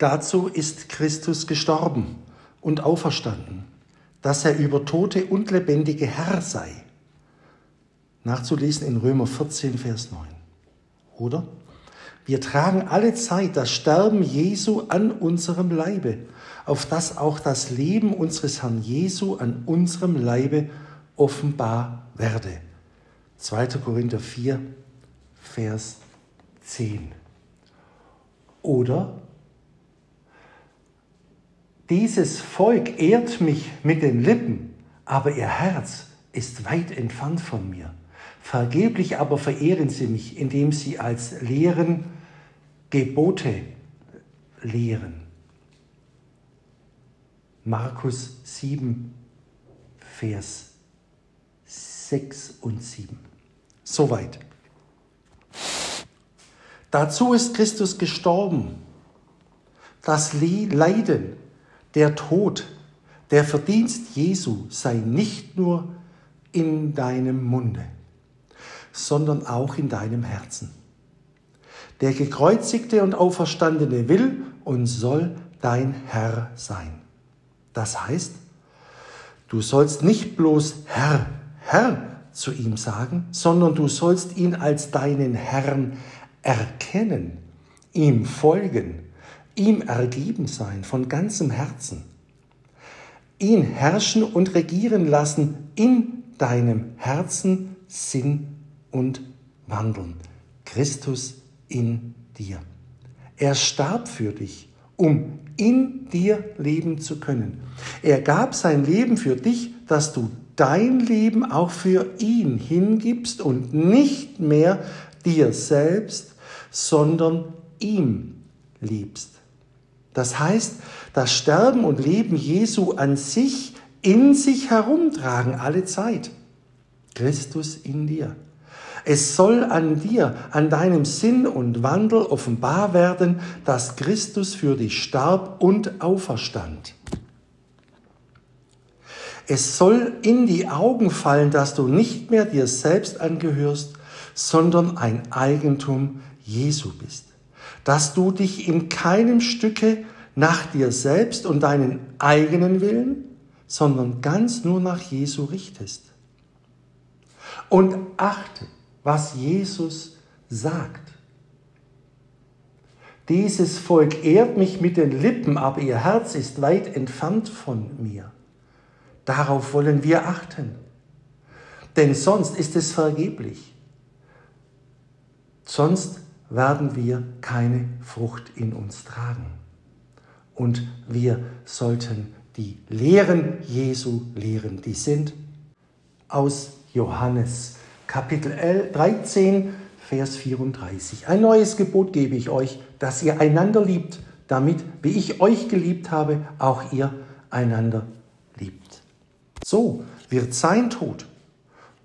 Dazu ist Christus gestorben und auferstanden, dass er über Tote und Lebendige Herr sei. Nachzulesen in Römer 14, Vers 9. Oder? Wir tragen alle Zeit das Sterben Jesu an unserem Leibe, auf dass auch das Leben unseres Herrn Jesu an unserem Leibe offenbar werde. 2. Korinther 4, Vers 10. Oder dieses Volk ehrt mich mit den Lippen, aber ihr Herz ist weit entfernt von mir. Vergeblich aber verehren sie mich, indem sie als Lehren Gebote lehren. Markus 7, Vers 6 und 7. Soweit. Dazu ist Christus gestorben. Das Leiden, der Tod, der Verdienst Jesu sei nicht nur in deinem Munde sondern auch in deinem Herzen. Der gekreuzigte und auferstandene will und soll dein Herr sein. Das heißt, du sollst nicht bloß Herr, Herr zu ihm sagen, sondern du sollst ihn als deinen Herrn erkennen, ihm folgen, ihm ergeben sein von ganzem Herzen, ihn herrschen und regieren lassen in deinem Herzen, Sinn und wandeln. Christus in dir. Er starb für dich, um in dir leben zu können. Er gab sein Leben für dich, dass du dein Leben auch für ihn hingibst und nicht mehr dir selbst, sondern ihm liebst. Das heißt, das Sterben und Leben Jesu an sich in sich herumtragen alle Zeit. Christus in dir. Es soll an dir, an deinem Sinn und Wandel offenbar werden, dass Christus für dich starb und auferstand. Es soll in die Augen fallen, dass du nicht mehr dir selbst angehörst, sondern ein Eigentum Jesu bist. Dass du dich in keinem Stücke nach dir selbst und deinen eigenen Willen, sondern ganz nur nach Jesu richtest. Und achte, was Jesus sagt. Dieses Volk ehrt mich mit den Lippen, aber ihr Herz ist weit entfernt von mir. Darauf wollen wir achten. Denn sonst ist es vergeblich. Sonst werden wir keine Frucht in uns tragen. Und wir sollten die Lehren Jesu lehren. Die sind aus Johannes Kapitel 13, Vers 34. Ein neues Gebot gebe ich euch, dass ihr einander liebt, damit, wie ich euch geliebt habe, auch ihr einander liebt. So wird sein Tod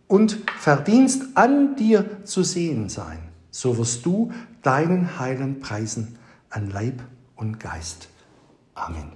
und Verdienst an dir zu sehen sein. So wirst du deinen Heilen preisen an Leib und Geist. Amen.